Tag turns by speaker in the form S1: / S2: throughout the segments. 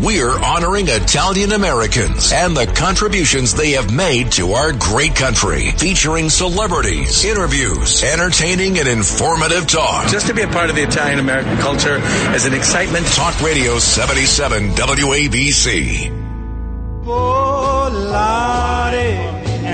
S1: we're honoring Italian Americans and the contributions they have made to our great country. Featuring celebrities, interviews, entertaining and informative talk.
S2: Just to be a part of the Italian American culture is an excitement.
S1: Talk Radio 77 WABC.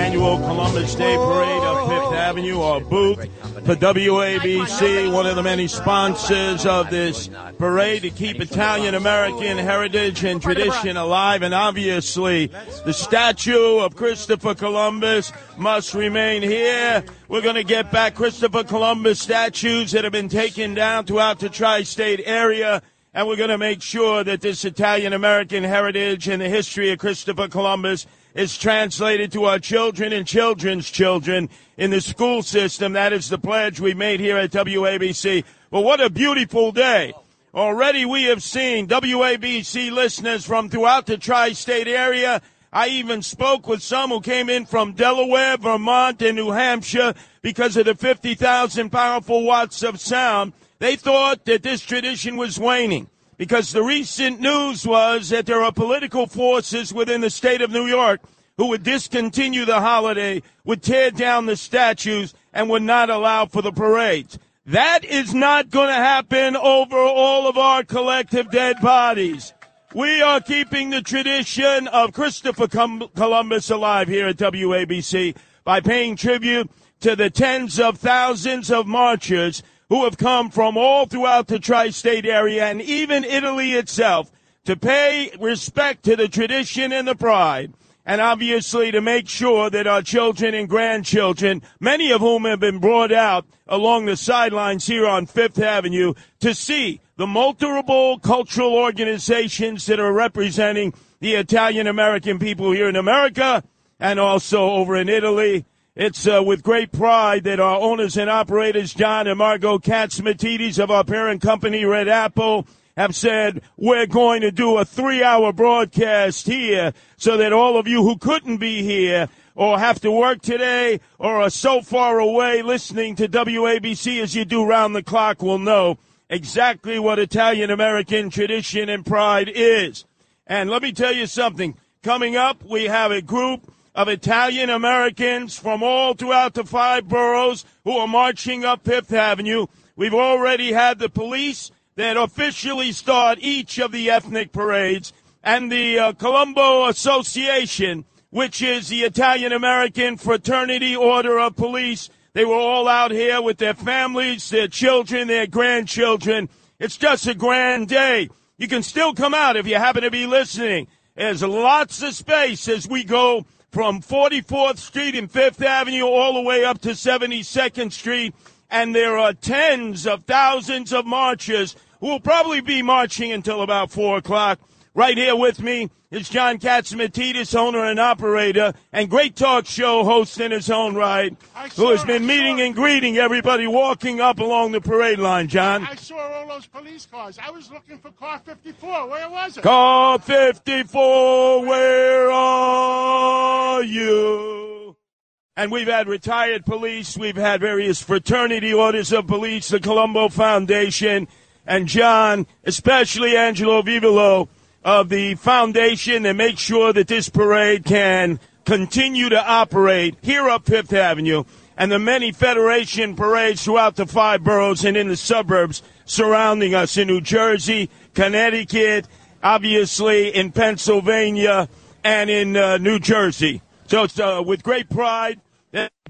S3: Annual Columbus Day Parade of Fifth Avenue, our booth for WABC, one of the many sponsors of this parade to keep Italian American heritage and tradition alive. And obviously, the statue of Christopher Columbus must remain here. We're going to get back Christopher Columbus statues that have been taken down throughout the tri state area and we're going to make sure that this Italian American heritage and the history of Christopher Columbus is translated to our children and children's children in the school system. That is the pledge we made here at WABC. Well, what a beautiful day. Already we have seen WABC listeners from throughout the tri-state area. I even spoke with some who came in from Delaware, Vermont, and New Hampshire because of the 50,000 powerful watts of sound. They thought that this tradition was waning because the recent news was that there are political forces within the state of New York who would discontinue the holiday, would tear down the statues, and would not allow for the parades. That is not going to happen over all of our collective dead bodies. We are keeping the tradition of Christopher Columbus alive here at WABC by paying tribute to the tens of thousands of marchers who have come from all throughout the tri-state area and even Italy itself to pay respect to the tradition and the pride and obviously to make sure that our children and grandchildren, many of whom have been brought out along the sidelines here on Fifth Avenue to see the multiple cultural organizations that are representing the Italian American people here in America and also over in Italy it's uh, with great pride that our owners and operators, John and Margot Catsimatidis of our parent company, Red Apple, have said we're going to do a three-hour broadcast here so that all of you who couldn't be here or have to work today or are so far away listening to WABC as you do round the clock will know exactly what Italian American tradition and pride is. And let me tell you something. Coming up, we have a group of Italian Americans from all throughout the five boroughs who are marching up Fifth Avenue. We've already had the police that officially start each of the ethnic parades and the uh, Columbia Association, which is the Italian American Fraternity Order of Police. They were all out here with their families, their children, their grandchildren. It's just a grand day. You can still come out if you happen to be listening. There's lots of space as we go from 44th Street and Fifth Avenue all the way up to 72nd Street. And there are tens of thousands of marchers who will probably be marching until about 4 o'clock. Right here with me is John Catsimatidis, owner and operator, and great talk show host in his own right, who has been meeting and greeting everybody walking up along the parade line, John.
S4: I saw all those police cars. I was looking for car 54. Where was it?
S3: Car 54, where are you? And we've had retired police, we've had various fraternity orders of police, the Colombo Foundation, and John, especially Angelo Vivolo, of the foundation and make sure that this parade can continue to operate here up Fifth Avenue and the many Federation parades throughout the five boroughs and in the suburbs surrounding us in New Jersey, Connecticut, obviously in Pennsylvania, and in uh, New Jersey. So it's uh, with great pride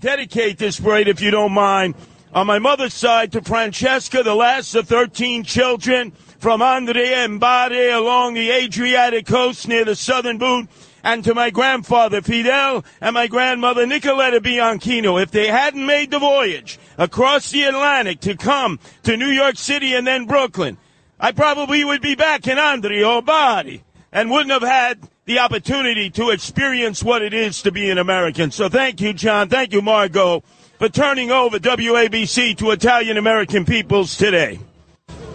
S3: dedicate this parade, if you don't mind, on my mother's side to Francesca, the last of 13 children from Andria and along the Adriatic coast near the southern boot, and to my grandfather Fidel and my grandmother Nicoletta Bianchino. If they hadn't made the voyage across the Atlantic to come to New York City and then Brooklyn, I probably would be back in Andria or Bari and wouldn't have had the opportunity to experience what it is to be an American. So thank you, John. Thank you, Margot, for turning over WABC to Italian American peoples today.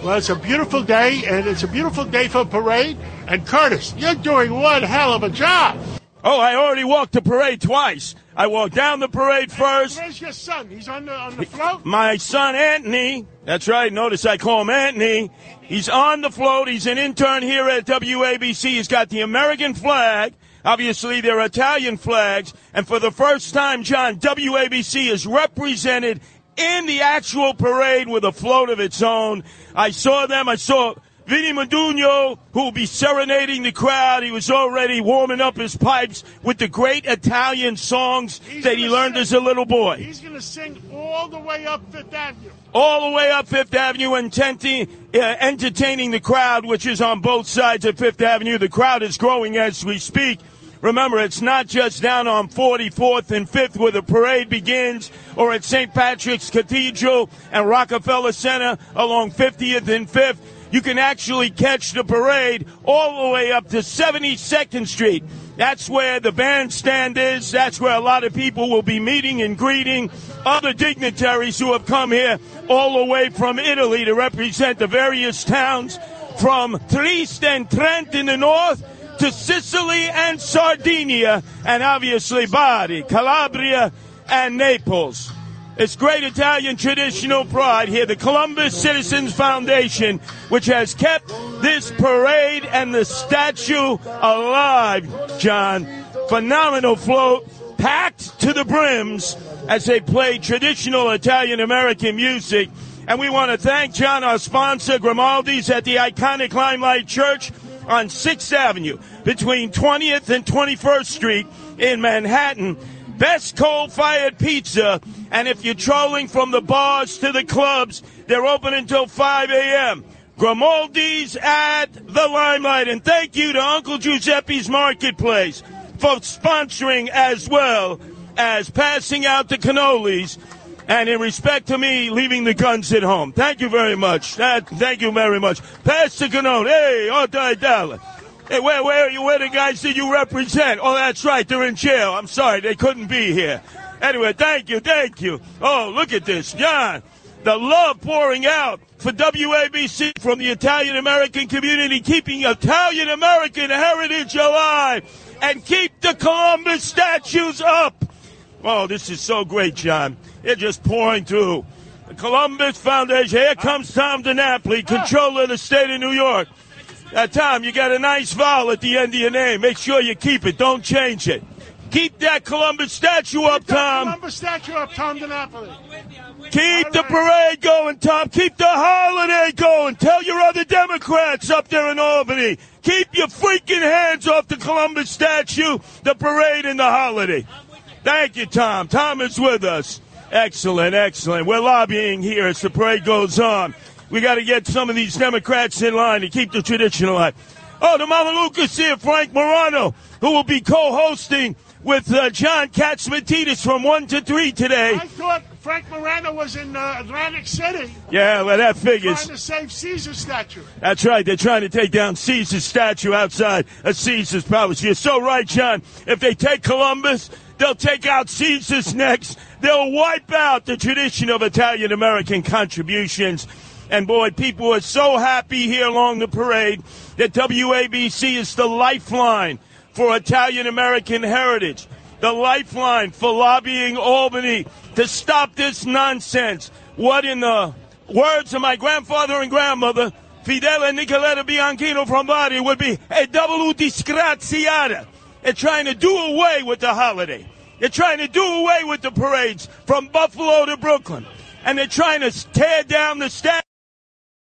S4: Well, it's a beautiful day, and it's a beautiful day for parade. And Curtis, you're doing one hell of a job.
S3: Oh, I already walked the parade twice. I walked down the parade first.
S4: Where's your son? He's on the on the float.
S3: My son Anthony. That's right. Notice I call him Anthony. He's on the float. He's an intern here at WABC. He's got the American flag. Obviously, they're Italian flags. And for the first time, John, WABC is represented in the actual parade with a float of its own. I saw them. I saw Vinny Madugno, who will be serenading the crowd. He was already warming up his pipes with the great Italian songs
S4: He's
S3: that he learned
S4: sing-
S3: as a little boy.
S4: He's going to sing all the way up Fifth Avenue.
S3: all the way up Fifth Avenue, uh, entertaining the crowd, which is on both sides of Fifth Avenue. The crowd is growing as we speak. Remember, it's not just down on 44th and 5th where the parade begins, or at St. Patrick's Cathedral and Rockefeller Center along 50th and 5th. You can actually catch the parade all the way up to 72nd Street. That's where the bandstand is. That's where a lot of people will be meeting and greeting other dignitaries who have come here all the way from Italy to represent the various towns from Trieste and Trent in the north to Sicily and Sardinia, and obviously Bari, Calabria, and Naples. It's great Italian traditional pride here. The Columbus Citizens Foundation, which has kept this parade and the statue alive, John. Phenomenal float, packed to the brims as they play traditional Italian American music. And we want to thank John, our sponsor, Grimaldi's at the iconic Limelight Church on 6th Avenue between 20th and 21st Street in Manhattan. Best coal fired pizza. And if you're trolling from the bars to the clubs, they're open until 5 a.m. Grimaldi's at the Limelight. And thank you to Uncle Giuseppe's Marketplace for sponsoring as well as passing out the cannolis. And in respect to me, leaving the guns at home. Thank you very much. That, thank you very much. Pass the cannoli. Hey, Otto Dollar. Hey, where, where are you? Where the guys did you represent? Oh, that's right. They're in jail. I'm sorry. They couldn't be here. Anyway, thank you. Thank you. Oh, look at this. John, the love pouring out for WABC from the Italian American community, keeping Italian American heritage alive and keep the Columbus statues up. Oh, this is so great, John. They're just pouring through. The Columbus Foundation. Here comes Tom DiNapoli, controller of the state of New York. Uh, Tom, you got a nice vowel at the end of your name. Make sure you keep it. Don't change it. Keep that Columbus statue up, Tom.
S4: Columbus statue of Tom DiNapoli.
S3: Keep the parade going, Tom. Keep the holiday going. Tell your other Democrats up there in Albany. Keep your freaking hands off the Columbus statue, the parade, and the holiday. Thank you, Tom. Tom is with us. Excellent, excellent. We're lobbying here as the parade goes on. We got to get some of these Democrats in line to keep the tradition alive. Oh, the Mama Lucas here, Frank Morano, who will be co-hosting with uh, John Catsimatidis from 1 to 3 today.
S4: I thought Frank Morano was in uh, Atlantic City
S3: Yeah, well, that figures.
S4: trying to save Caesar's statue.
S3: That's right. They're trying to take down Caesar's statue outside of Caesar's palace. You're so right, John. If they take Columbus, they'll take out Caesar's next. They'll wipe out the tradition of Italian American contributions. And boy, people are so happy here along the parade that WABC is the lifeline for Italian American heritage, the lifeline for lobbying Albany to stop this nonsense. What in the words of my grandfather and grandmother, Fidel and Nicoletta Bianchino from Bari, would be a double disgraziata. They're trying to do away with the holiday. They're trying to do away with the parades from Buffalo to Brooklyn. And they're trying to tear down the statue.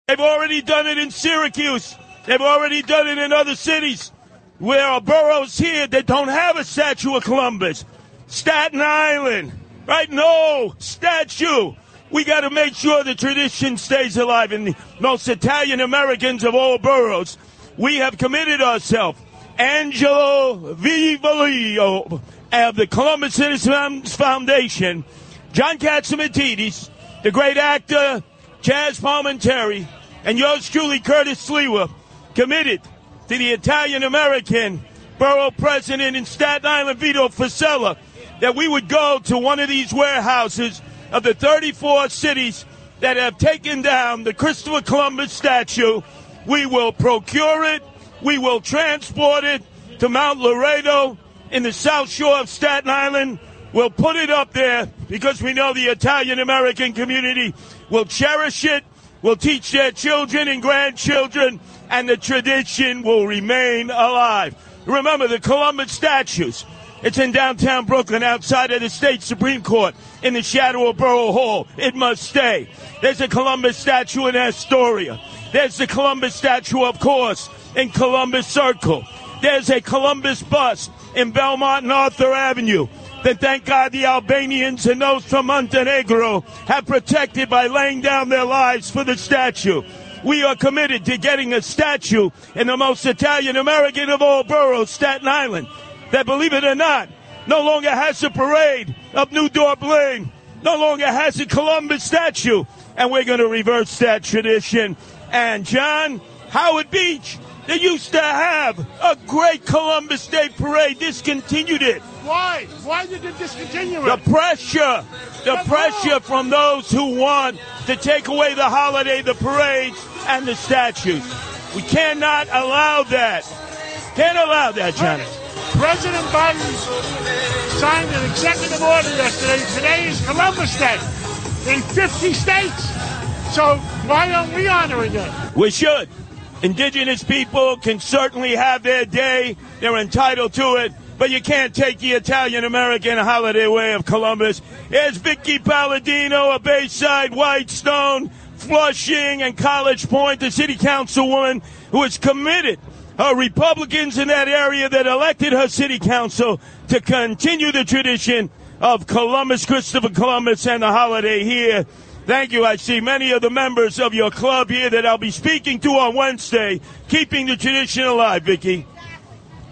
S3: They've already done it in Syracuse. They've already done it in other cities where are boroughs here that don't have a statue of Columbus. Staten Island, right? No statue. We got to make sure the tradition stays alive. And the most Italian Americans of all boroughs, we have committed ourselves. Angelo Vivolo of the Columbus Citizens Foundation, John Catsimatidis, the great actor Chaz Palminteri, and yours truly, Curtis Sliwa, committed to the Italian American borough president in Staten Island, Vito Fossella, that we would go to one of these warehouses of the 34 cities that have taken down the Christopher Columbus statue. We will procure it. We will transport it to Mount Loretto in the South Shore of Staten Island. We'll put it up there because we know the Italian American community will cherish it, will teach their children and grandchildren, and the tradition will remain alive. Remember the Columbus statues. It's in downtown Brooklyn outside of the state Supreme Court in the shadow of Borough Hall. It must stay. There's a Columbus statue in Astoria. There's the Columbus statue, of course, in Columbus Circle. There's a Columbus bust in Belmont and Arthur Avenue that thank God the Albanians and those from Montenegro have protected by laying down their lives for the statue. We are committed to getting a statue in the most Italian American of all boroughs, Staten Island that, believe it or not, no longer has a parade of New Lane, no longer has a Columbus statue, and we're going to reverse that tradition. And John, Howard Beach, they used to have a great Columbus Day parade, discontinued it.
S4: Why? Why did it discontinue it?
S3: The pressure, the pressure from those who want to take away the holiday, the parades, and the statues. We cannot allow that. Can't allow that, Janice.
S4: President Biden signed an executive order yesterday. Today is Columbus Day in 50 states. So why aren't we honoring it?
S3: We should. Indigenous people can certainly have their day. They're entitled to it. But you can't take the Italian American holiday away of Columbus. It's Vicky Palladino, a Bayside Whitestone, Flushing, and College Point, the city councilwoman who is committed uh, Republicans in that area that elected her city council to continue the tradition of Columbus, Christopher Columbus, and the holiday here. Thank you. I see many of the members of your club here that I'll be speaking to on Wednesday, keeping the tradition alive, Vicky.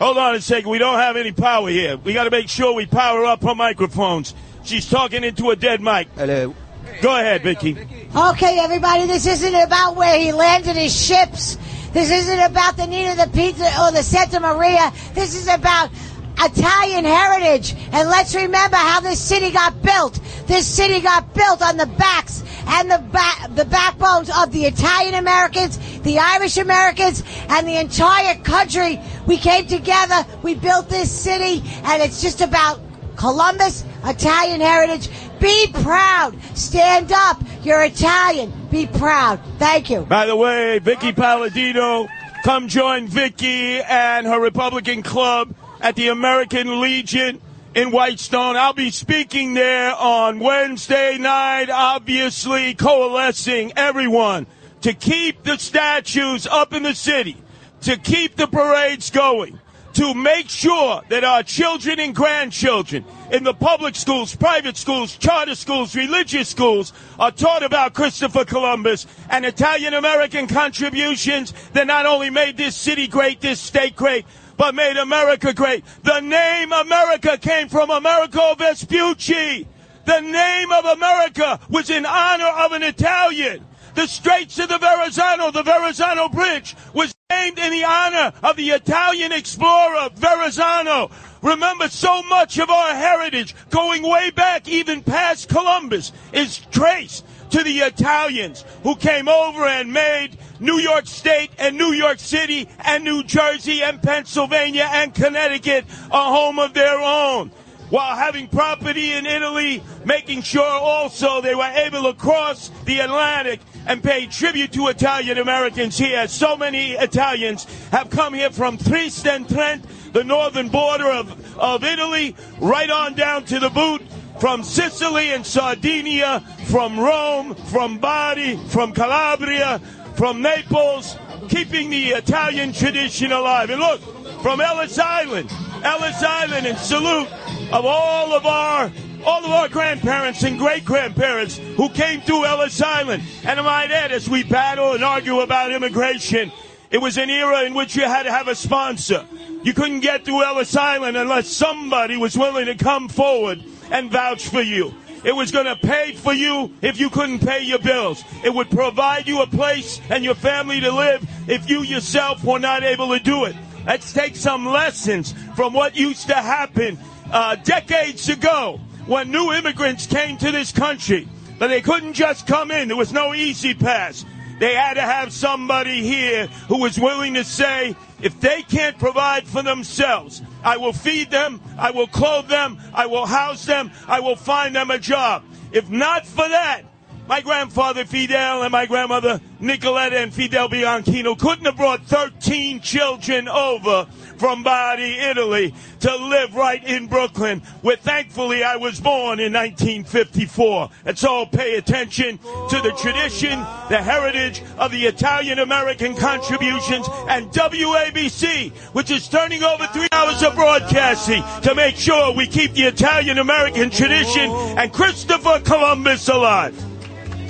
S3: Hold on a second. We don't have any power here. We got to make sure we power up her microphones. She's talking into a dead mic.
S5: Hello.
S3: Go ahead, Vicky.
S6: Okay, everybody, this isn't about where he landed his ships. This isn't about the need of the Pinta or the Santa Maria. This is about Italian heritage. And let's remember how this city got built. This city got built on the backs and the back, the backbones of the Italian Americans, the Irish Americans, and the entire country. We came together. We built this city, and it's just about Columbus, Italian heritage. Be proud. Stand up. You're Italian. Be proud. Thank you.
S3: By the way, Vicky Palladino, come join Vicky and her Republican club at the American Legion in Whitestone. I'll be speaking there on Wednesday night, obviously coalescing everyone to keep the statues up in the city, to keep the parades going to make sure that our children and grandchildren in the public schools, private schools, charter schools, religious schools are taught about Christopher Columbus and Italian American contributions that not only made this city great, this state great, but made America great. The name America came from Americo Vespucci. The name of America was in honor of an Italian. The Straits of the Verrazano, the Verrazano Bridge, was named in the honor of the Italian explorer Verrazano. Remember, so much of our heritage, going way back, even past Columbus, is traced to the Italians who came over and made New York State and New York City and New Jersey and Pennsylvania and Connecticut a home of their own while having property in Italy, making sure also they were able to cross the Atlantic and pay tribute to Italian Americans here. So many Italians have come here from Trieste and Trent, the northern border of, of Italy, right on down to the boot from Sicily and Sardinia, from Rome, from Bari, from Calabria, from Naples, keeping the Italian tradition alive. And look, from Ellis Island, Ellis Island, and salute of all of our all of our grandparents and great grandparents who came through Ellis Island. And I might add, as we battle and argue about immigration, it was an era in which you had to have a sponsor. You couldn't get through Ellis Island unless somebody was willing to come forward and vouch for you. It was going to pay for you if you couldn't pay your bills. It would provide you a place and your family to live if you yourself were not able to do it. Let's take some lessons from what used to happen uh, decades ago when new immigrants came to this country. But they couldn't just come in. There was no easy pass. They had to have somebody here who was willing to say, if they can't provide for themselves, I will feed them, I will clothe them, I will house them, I will find them a job. If not for that, my grandfather Fidel and my grandmother Nicoletta and Fidel Bianchino couldn't have brought 13 children over from Bari, Italy to live right in Brooklyn, where thankfully I was born in 1954. Let's all pay attention to the tradition, the heritage of the Italian American contributions and WABC, which is turning over three hours of broadcasting to make sure we keep the Italian American tradition and Christopher Columbus alive.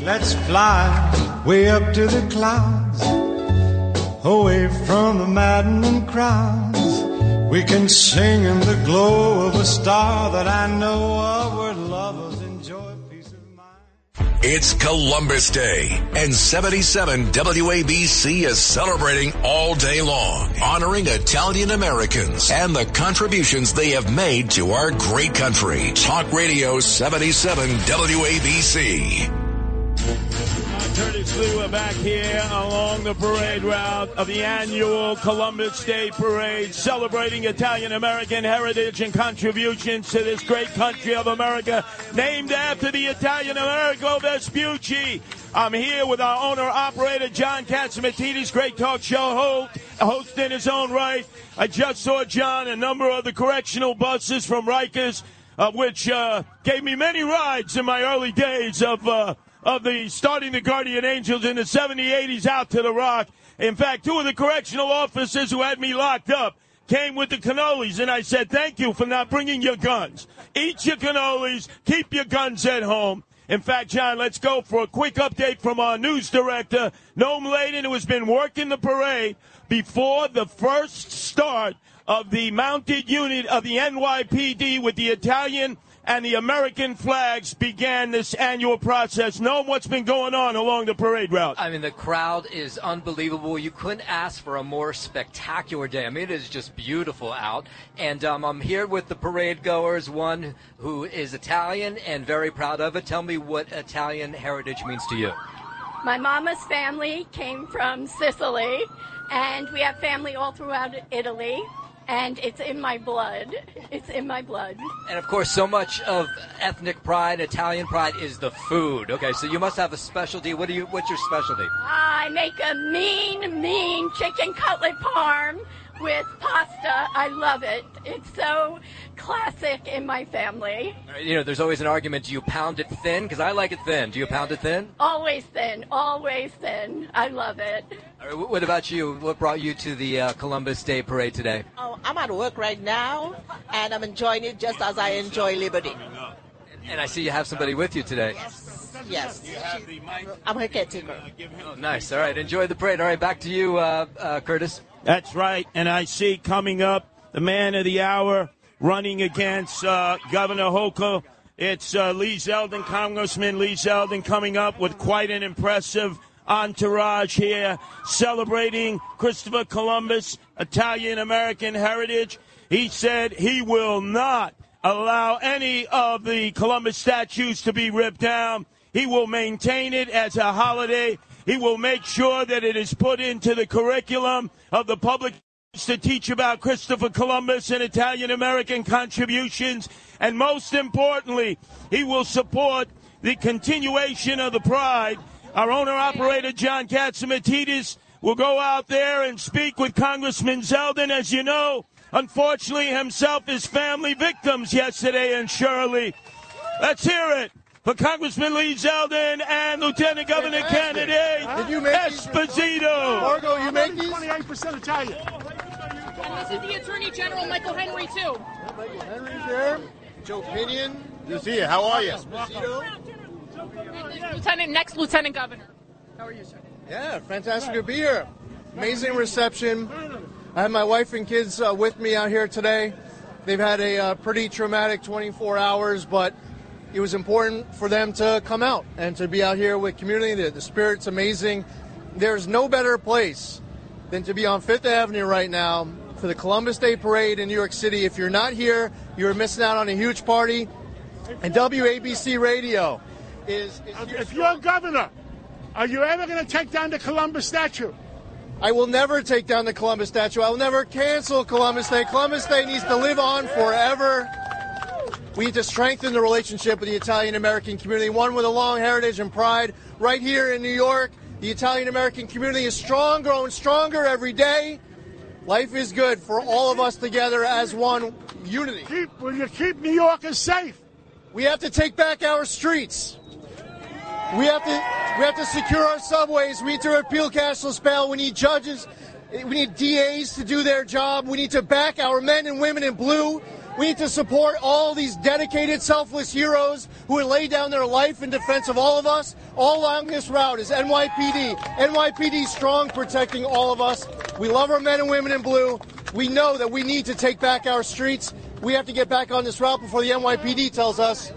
S5: Let's fly way up to the clouds, away from the maddening crowds. We can sing in the glow of a star that I know of where lovers enjoy peace of mind.
S1: It's Columbus Day, and 77 WABC is celebrating all day long, honoring Italian Americans and the contributions they have made to our great country. Talk Radio 77 WABC.
S3: Curtis Sliwa, back here along the parade route of the annual Columbus Day Parade, celebrating Italian American heritage and contributions to this great country of America, named after the Italian Amerigo Vespucci. I'm here with our owner operator, John Catsimatidis, great talk show host, host in his own right. I just saw John, a number of the correctional buses from Rikers, uh, which uh, gave me many rides in my early days of. Uh, of the starting the Guardian Angels in the 70s, 80s out to the Rock. In fact, two of the correctional officers who had me locked up came with the cannolis, and I said, thank you for not bringing your guns. Eat your cannolis, keep your guns at home. In fact, John, let's go for a quick update from our news director, Noam Laden, who has been working the parade before the first start of the mounted unit of the NYPD with the Italian and the American flags began this annual process. Know what's been going on along the parade route.
S7: I mean, the crowd is unbelievable. You couldn't ask for a more spectacular day. I mean, it is just beautiful out. And um, I'm here with the parade goers, one who is Italian and very proud of it. Tell me what Italian heritage means to you.
S8: My mama's family came from Sicily, and we have family all throughout Italy and it's in my blood. It's in my blood.
S7: And of course, so much of ethnic pride, Italian pride, is the food. Okay, so you must have a specialty. What do you? What's your specialty?
S8: I make a mean, mean chicken cutlet parm with pasta. I love it. It's so classic in my family.
S7: You know, there's always an argument. Do you pound it thin? Because I like it thin. Do you pound it thin?
S8: Always thin. Always thin. I love it.
S7: what about you? What brought you to the uh, Columbus Day Parade today?
S9: Oh, I'm at work right now, and I'm enjoying it just as I enjoy liberty.
S7: And I see you have somebody with you today. Yes.
S9: Yes. I'm her caretaker.
S7: Oh, nice. All right. Enjoy the parade. All right. Back to you, uh, uh, Curtis.
S3: That's right. And I see coming up the man of the hour running against uh, Governor Hochul. It's uh, Lee Zeldin, Congressman Lee Zeldin, coming up with quite an impressive entourage here, celebrating Christopher Columbus, Italian American heritage. He said he will not allow any of the Columbus statues to be ripped down. He will maintain it as a holiday. He will make sure that it is put into the curriculum of the public to teach about Christopher Columbus and Italian American contributions. And most importantly, he will support the continuation of the pride. Our owner operator, John Catsimatidis, will go out there and speak with Congressman Zeldin. As you know, unfortunately, himself, his family victims yesterday in Shirley. Let's hear it for Congressman Lee Zeldin and Lieutenant Governor candidate
S10: Did you make
S3: Esposito.
S10: Margo, you make these?
S4: 28% Italian.
S11: And this is the Attorney General, Michael Henry, too.
S10: Michael Henry's there. Joe Pinion. Good to see you. How are you?
S11: Lieutenant, next Lieutenant Governor. How are you, sir?
S10: Yeah, fantastic to be here. Amazing reception. I have my wife and kids uh, with me out here today. They've had a uh, pretty traumatic 24 hours, but it was important for them to come out and to be out here with community. The, the spirit's amazing. There's no better place than to be on Fifth Avenue right now for the Columbus Day Parade in New York City. If you're not here, you're missing out on a huge party. And WABC Radio is. is
S4: if you're governor, Are you ever going to take down the Columbus statue?
S10: I will never take down the Columbus statue. I will never cancel Columbus Day. Columbus Day needs to live on forever. We need to strengthen the relationship with the Italian American community, one with a long heritage and pride. Right here in New York, the Italian American community is strong, growing stronger every day. Life is good for all of us together as one unity.
S4: Keep, will you keep New Yorkers safe?
S10: We have to take back our streets. We have to we have to secure our subways. We need to repeal cashless bail. We need judges. We need DAs to do their job. We need to back our men and women in blue. We need to support all these dedicated, selfless heroes who would lay down their life in defense of all of us. All along this route is NYPD. NYPD strong, protecting all of us. We love our men and women in blue. We know that we need to take back our streets. We have to get back on this route before the NYPD tells us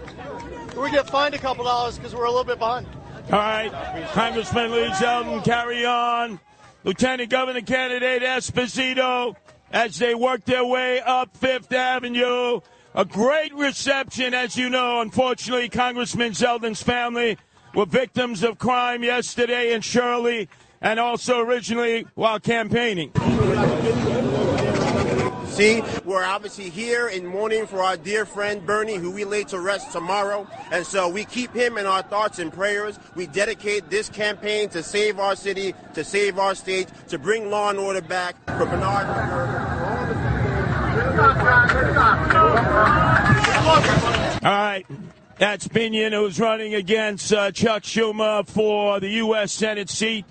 S10: we get find a couple dollars because we're a little bit behind.
S3: All right, Congressman Lee Zeldin, carry on. Lieutenant Governor candidate Esposito, as they work their way up Fifth Avenue. A great reception, as you know. Unfortunately, Congressman Zeldin's family were victims of crime yesterday in Shirley and also originally while campaigning.
S12: We're obviously here in mourning for our dear friend Bernie, who we lay to rest tomorrow. And so we keep him in our thoughts and prayers. We dedicate this campaign to save our city, to save our state, to bring law and order back for Bernard.
S3: All right. That's Pinion, who's running against uh, Chuck Schumer for the U.S. Senate seat.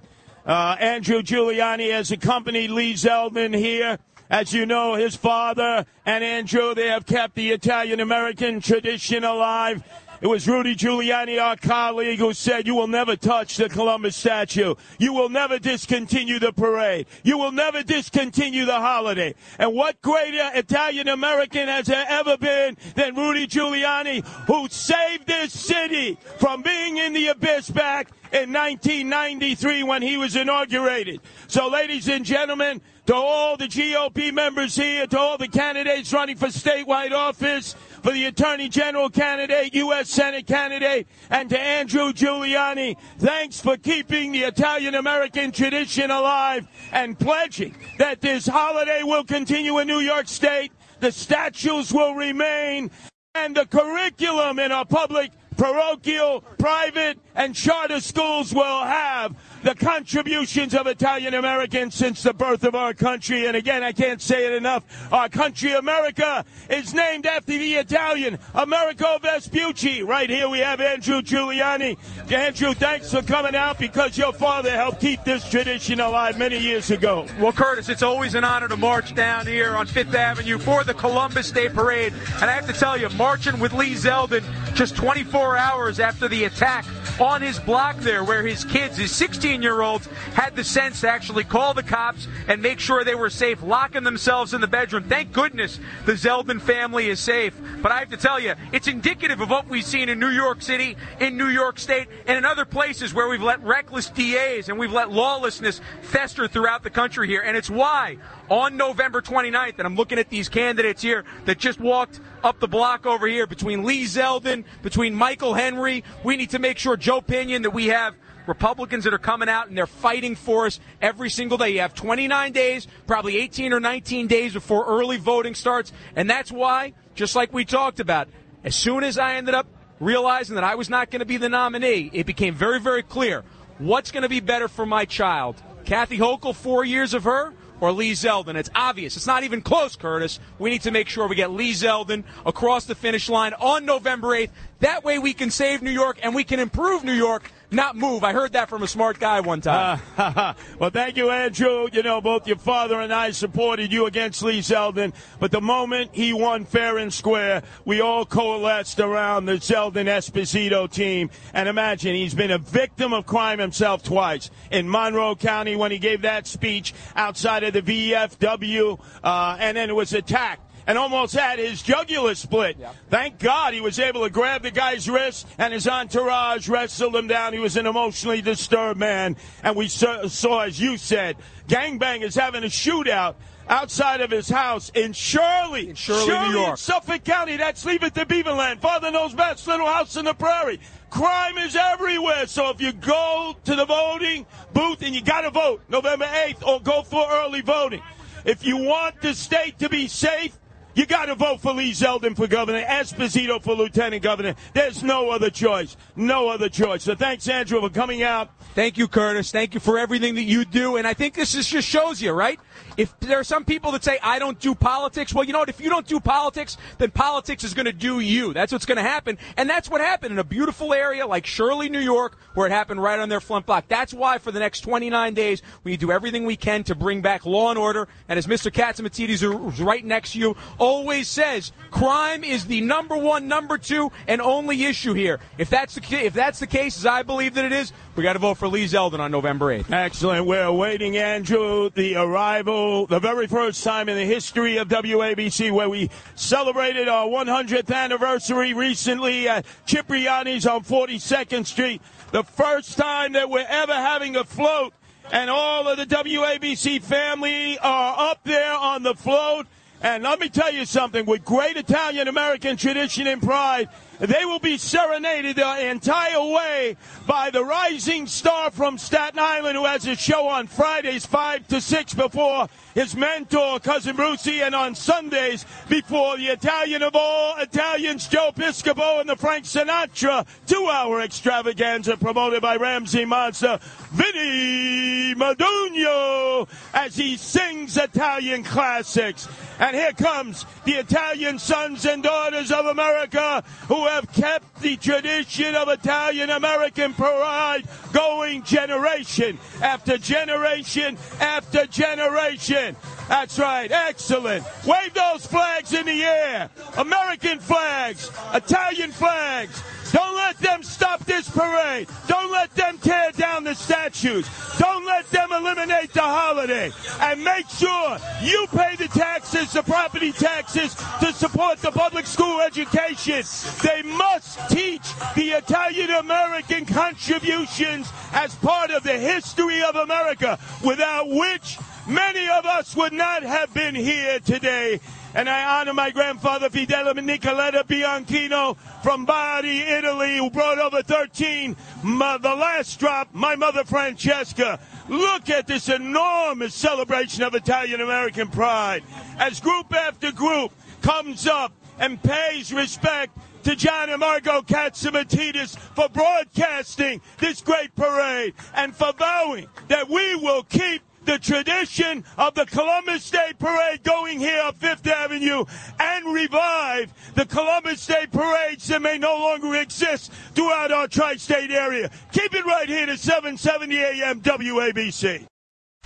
S3: Uh, Andrew Giuliani has accompanied Lee Zeldin here. As you know, his father and Andrew, they have kept the Italian American tradition alive. It was Rudy Giuliani, our colleague, who said, You will never touch the Columbus statue. You will never discontinue the parade. You will never discontinue the holiday. And what greater Italian American has there ever been than Rudy Giuliani, who saved this city from being in the abyss back in 1993 when he was inaugurated. So, ladies and gentlemen, to all the GOP members here, to all the candidates running for statewide office, for the Attorney General candidate, U.S. Senate candidate, and to Andrew Giuliani, thanks for keeping the Italian American tradition alive and pledging that this holiday will continue in New York State, the statues will remain, and the curriculum in our public parochial, private, and charter schools will have the contributions of Italian Americans since the birth of our country. And again, I can't say it enough. Our country, America, is named after the Italian Americo Vespucci. Right here we have Andrew Giuliani. Andrew, thanks for coming out because your father helped keep this tradition alive many years ago.
S13: Well, Curtis, it's always an honor to march down here on Fifth Avenue for the Columbus Day Parade. And I have to tell you, marching with Lee Zeldin just 24 hours after the attack on his block there, where his kids, his 16 year olds, had the sense to actually call the cops and make sure they were safe, locking themselves in the bedroom. Thank goodness the Zeldin family is safe. But I have to tell you, it's indicative of what we've seen in New York City, in New York State, and in other places where we've let reckless DAs and we've let lawlessness fester throughout the country here. And it's why on November 29th, and I'm looking at these candidates here that just walked up the block over here between Lee Zeldin, between Michael Henry. We need to make sure, Joe Pinion, that we have Republicans that are coming out and they're fighting for us every single day. You have 29 days, probably 18 or 19 days before early voting starts. And that's why, just like we talked about, as soon as I ended up realizing that I was not going to be the nominee, it became very, very clear what's going to be better for my child. Kathy Hochul, four years of her, or Lee Zeldin. It's obvious. It's not even close, Curtis. We need to make sure we get Lee Zeldin across the finish line on November 8th. That way we can save New York and we can improve New York not move. I heard that from a smart guy one time.
S3: Uh, well, thank you, Andrew. You know, both your father and I supported you against Lee Zeldin, but the moment he won fair and square, we all coalesced around the Zeldin Esposito team. And imagine, he's been a victim of crime himself twice. In Monroe County, when he gave that speech outside of the VFW, uh, and then it was attacked and almost had his jugular split. Thank God he was able to grab the guy's wrist and his entourage wrestled him down. He was an emotionally disturbed man. And we saw, as you said, gangbangers having a shootout outside of his house in Shirley, in
S13: Shirley, New York.
S3: in Suffolk County. That's leave it to Beaverland. Father knows best. Little house in the prairie. Crime is everywhere. So if you go to the voting booth and you got to vote November 8th or go for early voting, if you want the state to be safe, you got to vote for Lee Zeldin for governor, Esposito for lieutenant governor. There's no other choice. No other choice. So thanks, Andrew, for coming out.
S13: Thank you, Curtis. Thank you for everything that you do. And I think this is, just shows you, right? If there are some people that say, I don't do politics, well, you know what? If you don't do politics, then politics is going to do you. That's what's going to happen. And that's what happened in a beautiful area like Shirley, New York, where it happened right on their front block. That's why for the next 29 days, we do everything we can to bring back law and order. And as Mr. Catsimatidis, who's right next to you, always says, crime is the number one, number two, and only issue here. If that's the, if that's the case, as I believe that it is, we got to vote for Lee Zeldin on November 8th.
S3: Excellent. We're awaiting, Andrew, the arrival, the very first time in the history of WABC where we celebrated our 100th anniversary recently at Cipriani's on 42nd Street. The first time that we're ever having a float, and all of the WABC family are up there on the float. And let me tell you something, with great Italian American tradition and pride, they will be serenaded the entire way by the rising star from Staten Island who has a show on Fridays 5 to 6 before his mentor, Cousin Brucey, and on Sundays before the Italian of all Italians, Joe Piscopo, and the Frank Sinatra two-hour extravaganza promoted by Ramsey Monster, Vinny Madugno, as he sings Italian classics. And here comes the Italian sons and daughters of America who have kept the tradition of Italian American pride going generation after generation after generation. That's right. Excellent. Wave those flags in the air. American flags, Italian flags. Don't let them stop this parade. Don't let them tear down the statues. Don't let them eliminate the holiday. And make sure you pay the taxes, the property taxes, to support the public school education. They must teach the Italian American contributions as part of the history of America, without which many of us would not have been here today. And I honor my grandfather Fidel Nicoletta Bianchino from Bari, Italy, who brought over 13. My, the last drop, my mother Francesca. Look at this enormous celebration of Italian American pride as group after group comes up and pays respect to John and Margot Catsimatidis for broadcasting this great parade and for vowing that we will keep the tradition of the Columbus Day Parade going here up Fifth Avenue and revive the Columbus Day parades that may no longer exist throughout our tri-state area. Keep it right here to 770 AM WABC.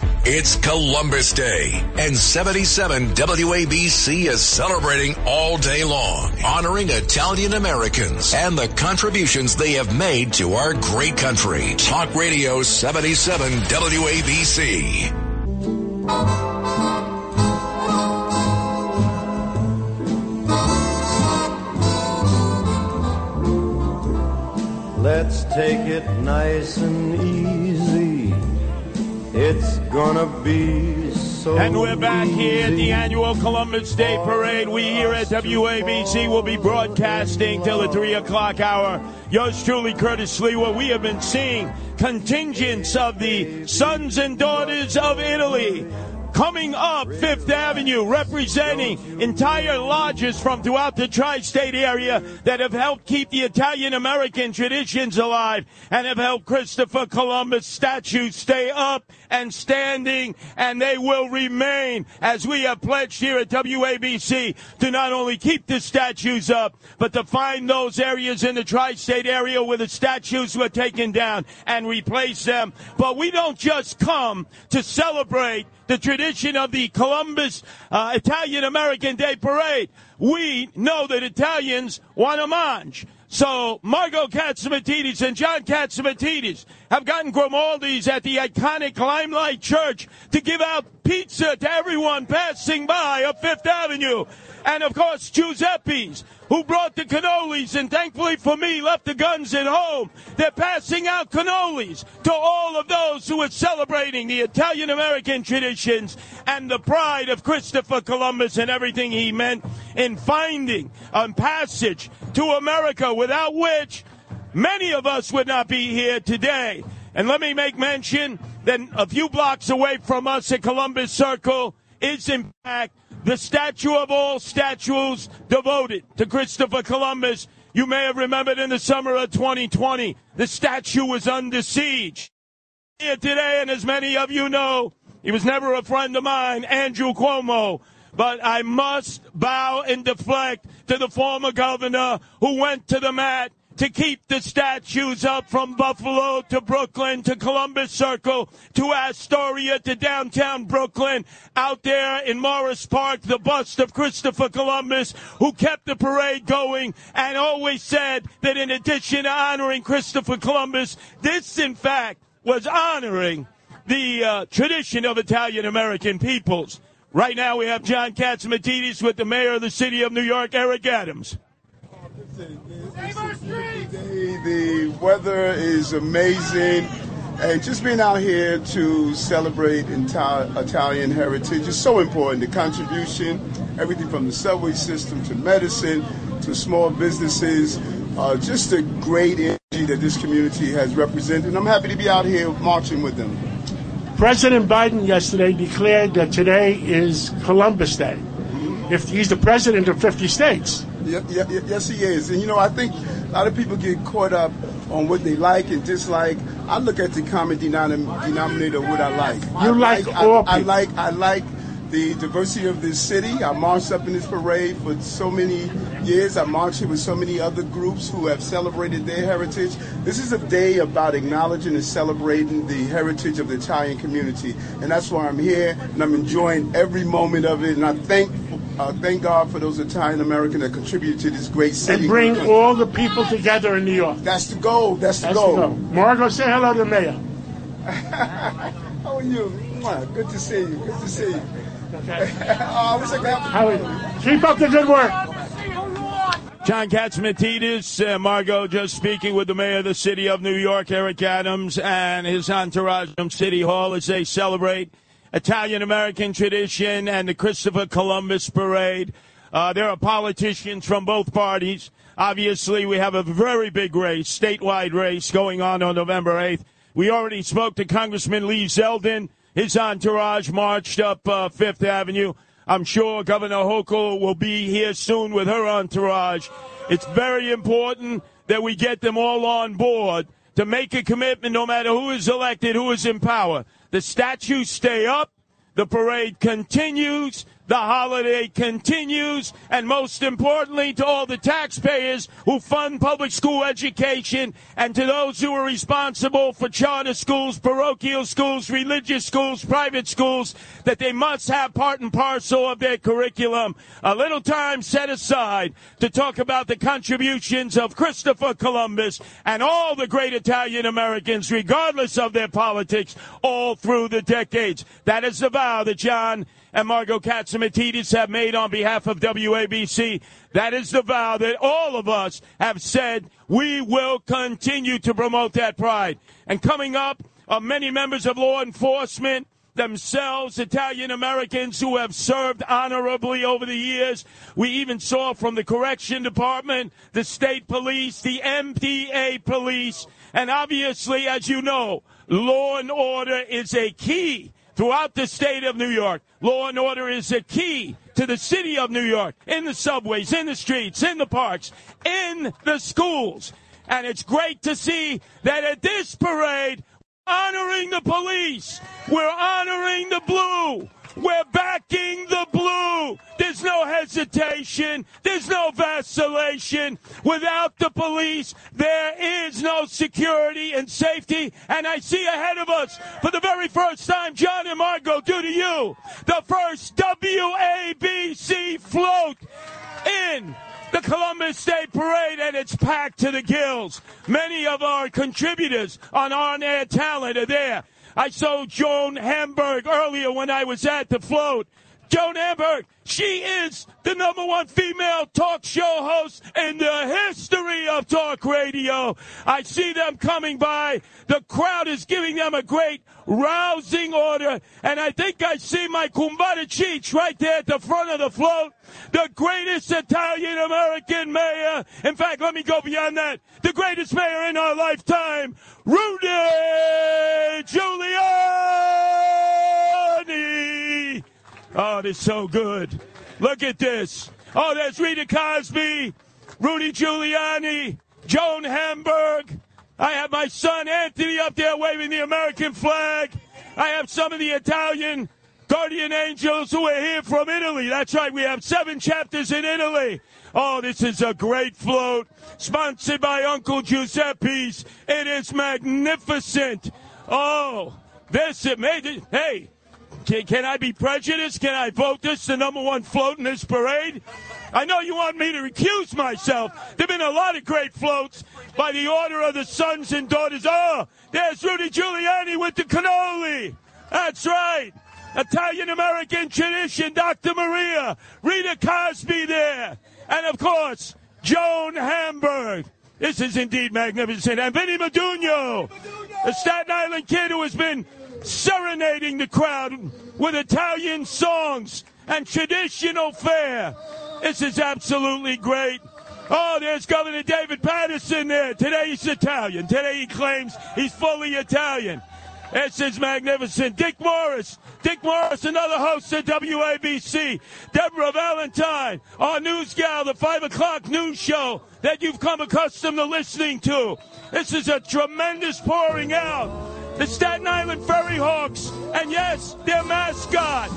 S1: It's Columbus Day, and 77 WABC is celebrating all day long, honoring Italian Americans and the contributions they have made to our great country. Talk Radio 77 WABC.
S5: Let's take it nice and easy. It's gonna be so
S3: And we're back here at the annual Columbus Day Parade. We here at WABC will be broadcasting till the 3 o'clock hour. Yours truly, Curtis Sliwa. We have been seeing contingents of the sons and daughters of Italy coming up Fifth Avenue, representing entire lodges from throughout the tri-state area that have helped keep the Italian American traditions alive and have helped Christopher Columbus statues stay up and standing, and they will remain as we have pledged here at WABC to not only keep the statues up, but to find those areas in the tri-state area where the statues were taken down and replace them. But we don't just come to celebrate the tradition of the Columbus uh, Italian American Day Parade. We know that Italians want homage. So Margot Catsimatidis and John Catsimatidis have gotten Grimaldi's at the iconic Limelight Church to give out pizza to everyone passing by up Fifth Avenue. And of course, Giuseppe's, who brought the cannolis and thankfully for me left the guns at home. They're passing out cannolis to all of those who are celebrating the Italian American traditions and the pride of Christopher Columbus and everything he meant in finding a passage to America without which many of us would not be here today. And let me make mention that a few blocks away from us at Columbus Circle is in fact the statue of all statues devoted to Christopher Columbus. You may have remembered in the summer of 2020, the statue was under siege. Here today, and as many of you know, he was never a friend of mine, Andrew Cuomo. But I must bow and deflect to the former governor who went to the mat to keep the statues up from Buffalo to Brooklyn to Columbus Circle to Astoria to downtown Brooklyn. Out there in Morris Park, the bust of Christopher Columbus, who kept the parade going and always said that in addition to honoring Christopher Columbus, this in fact was honoring the uh, tradition of Italian American peoples. Right now we have John Catsimatidis with the mayor of the city of New York, Eric Adams.
S14: The weather is amazing. And just being out here to celebrate Ita- Italian heritage is so important. The contribution, everything from the subway system to medicine to small businesses, uh, just a great energy that this community has represented. And I'm happy to be out here marching with them.
S4: President Biden yesterday declared that today is Columbus Day. If he's the president of 50 states.
S14: Yes, he is. And you know, I think a lot of people get caught up on what they like and dislike. I look at the common denom- denominator of what I like.
S4: You
S14: I
S4: like
S14: I,
S4: all
S14: I
S4: people.
S14: like. I like the diversity of this city. I marched up in this parade for so many years. I marched here with so many other groups who have celebrated their heritage. This is a day about acknowledging and celebrating the heritage of the Italian community, and that's why I'm here and I'm enjoying every moment of it. And I thank. Uh, thank God for those Italian Americans that contribute to this great city.
S4: And bring all the people together in New York.
S14: That's the goal. That's the
S4: That's
S14: goal.
S4: the goal. Margo, say hello to the mayor.
S14: How are you? Mwah, Good to see you. Good to see you. Okay. oh, I wish I could
S4: How are you? Keep up the good work.
S3: John Catsimatidis, uh, Margo, just speaking with the mayor of the city of New York, Eric Adams, and his entourage from City Hall as they celebrate Italian American tradition and the Christopher Columbus Parade. Uh, there are politicians from both parties. Obviously, we have a very big race, statewide race going on on November 8th. We already spoke to Congressman Lee Zeldin. His entourage marched up uh, Fifth Avenue. I'm sure Governor Hochul will be here soon with her entourage. It's very important that we get them all on board to make a commitment no matter who is elected, who is in power. The statues stay up, the parade continues, the holiday continues, and most importantly, to all the taxpayers who fund public school education and to those who are responsible for charter schools, parochial schools, religious schools, private schools, that they must have part and parcel of their curriculum. A little time set aside to talk about the contributions of Christopher Columbus and all the great Italian Americans, regardless of their politics, all through the decades. That is the vow that John and Margo Catsimatidis have made on behalf of WABC. That is the vow that all of us have said we will continue to promote that pride. And coming up are many members of law enforcement themselves, Italian Americans who have served honorably over the years. We even saw from the correction department, the state police, the MPA police, and obviously, as you know, law and order is a key throughout the state of New York. Law and order is a key to the city of New York, in the subways, in the streets, in the parks, in the schools. And it's great to see that at this parade, honoring the police, we're honoring the blue. We're backing the blue. There's no hesitation. There's no vacillation. Without the police, there is no security and safety. And I see ahead of us, for the very first time, John and Margo, due to you, the first WABC float in the Columbus Day Parade, and it's packed to the gills. Many of our contributors on On Air Talent are there. I saw Joan Hamburg earlier when I was at the float. Joan Hamburg, she is the number one female talk show host in the history of talk radio. I see them coming by. The crowd is giving them a great rousing order. And I think I see my Kumbada Cheech right there at the front of the float. The greatest Italian American mayor. In fact, let me go beyond that. The greatest mayor in our lifetime, Rudy Giuliani. Oh, this is so good. Look at this. Oh, there's Rita Cosby, Rudy Giuliani, Joan Hamburg. I have my son Anthony up there waving the American flag. I have some of the Italian guardian angels who are here from Italy. That's right, we have seven chapters in Italy. Oh, this is a great float, sponsored by Uncle Giuseppe's. It is magnificent. Oh, this it made it. Hey, can, can I be prejudiced? Can I vote this the number one float in this parade? I know you want me to recuse myself. There have been a lot of great floats by the order of the sons and daughters. Oh, there's Rudy Giuliani with the cannoli. That's right. Italian American tradition, Dr. Maria, Rita Cosby there. And of course, Joan Hamburg. This is indeed magnificent. And Vinny Madugno, the Staten Island kid who has been serenading the crowd with Italian songs and traditional fare. This is absolutely great. Oh, there's Governor David Paterson there. Today he's Italian. Today he claims he's fully Italian. This is magnificent. Dick Morris. Dick Morris, another host at WABC. Deborah Valentine, our news gal, the 5 o'clock news show that you've come accustomed to listening to. This is a tremendous pouring out. The Staten Island Ferry Hawks, and yes, their mascot,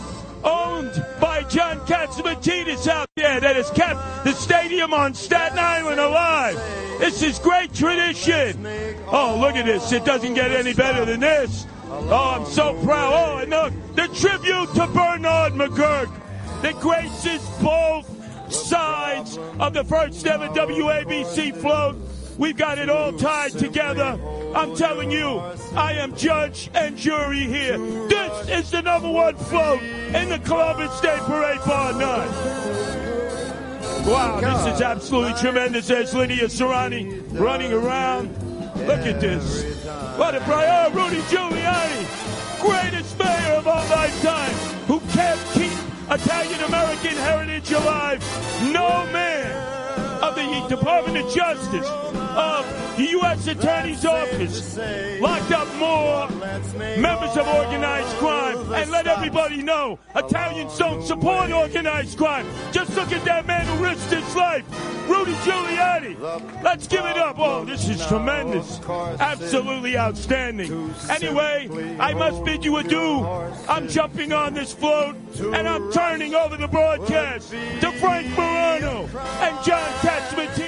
S3: owned by John Catsimatidis out there that has kept the stadium on Staten Island alive. This is great tradition. Oh, look at this. It doesn't get any better than this. Oh, I'm so proud. Oh, and look, the tribute to Bernard McGuirk that graces both sides of the first ever WABC float. We've got it all tied together. I'm telling you, I am judge and jury here. This is the number one float in the Columbus Day Parade Bar 9. Wow, this is absolutely tremendous. There's Lydia Serrani running around. Look at this. What a prior, Rudy Giuliani, greatest mayor of our lifetime, who can't keep Italian American heritage alive. No man of the Department of Justice, of the U.S. Attorney's Office, locked up more members of organized crime. And let everybody know, Italians don't support organized crime. Just look at that man who risked his life, Rudy Giuliani. Let's give it up. Oh, this is tremendous. Absolutely outstanding. Anyway, I must bid you adieu. I'm jumping on this float and I'm turning over the broadcast to Frank Morano and John Catsimatidis.